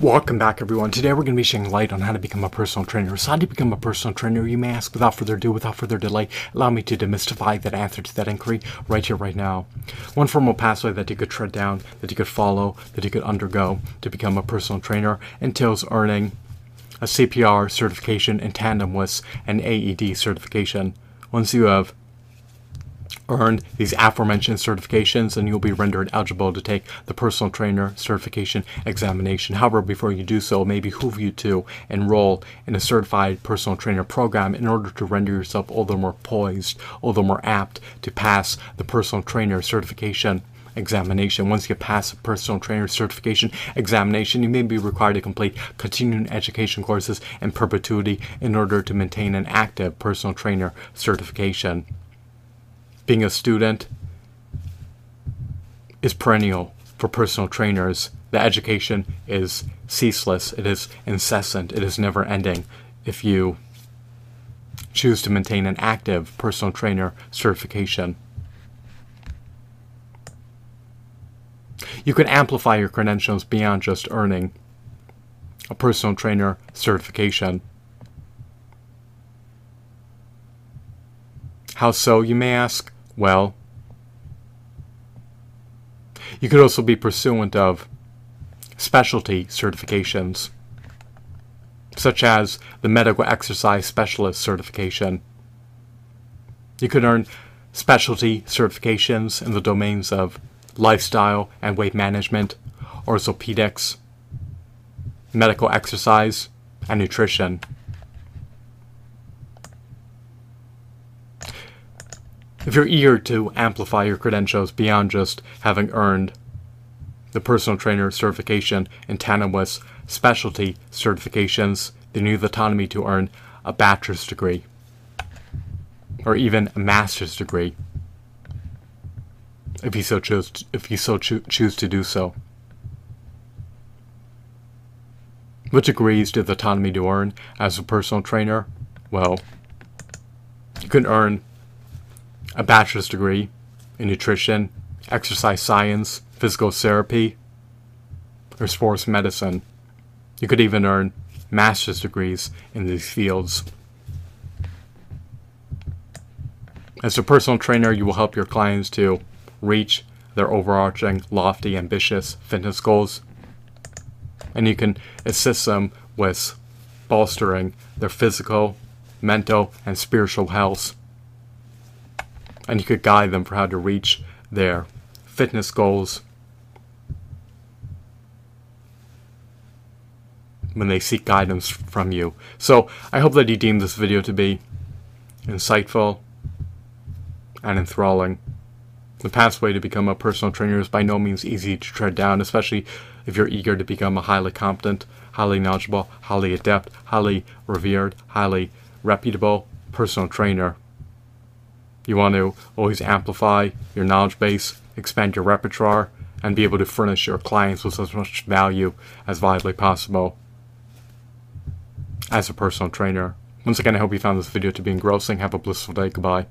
Welcome back everyone. Today we're going to be shedding light on how to become a personal trainer. So how to become a personal trainer, you may ask without further ado, without further delay, allow me to demystify that answer to that inquiry right here, right now. One formal pathway that you could tread down, that you could follow, that you could undergo to become a personal trainer entails earning a CPR certification in tandem with an AED certification. Once you have earn these aforementioned certifications and you'll be rendered eligible to take the personal trainer certification examination. However, before you do so, it may behoove you to enroll in a certified personal trainer program in order to render yourself all the more poised, all the more apt to pass the personal trainer certification examination. Once you pass a personal trainer certification examination, you may be required to complete continuing education courses in perpetuity in order to maintain an active personal trainer certification being a student is perennial for personal trainers. The education is ceaseless, it is incessant, it is never ending if you choose to maintain an active personal trainer certification. You can amplify your credentials beyond just earning a personal trainer certification. How so, you may ask? Well, you could also be pursuant of specialty certifications, such as the Medical Exercise Specialist certification. You could earn specialty certifications in the domains of lifestyle and weight management, orthopedics, medical exercise, and nutrition. If you're eager to amplify your credentials beyond just having earned the personal trainer certification and tandem specialty certifications, then you have autonomy to earn a bachelor's degree or even a master's degree if you so choose if you so cho- choose to do so. What degrees do the autonomy to earn as a personal trainer? Well, you can earn a bachelor's degree in nutrition, exercise science, physical therapy, or sports medicine. You could even earn master's degrees in these fields. As a personal trainer, you will help your clients to reach their overarching, lofty, ambitious fitness goals. And you can assist them with bolstering their physical, mental, and spiritual health and you could guide them for how to reach their fitness goals when they seek guidance from you. So I hope that you deem this video to be insightful and enthralling. The pathway to become a personal trainer is by no means easy to tread down, especially if you're eager to become a highly competent, highly knowledgeable, highly adept, highly revered, highly reputable personal trainer. You want to always amplify your knowledge base, expand your repertoire, and be able to furnish your clients with as much value as vitally possible as a personal trainer. Once again, I hope you found this video to be engrossing. Have a blissful day. Goodbye.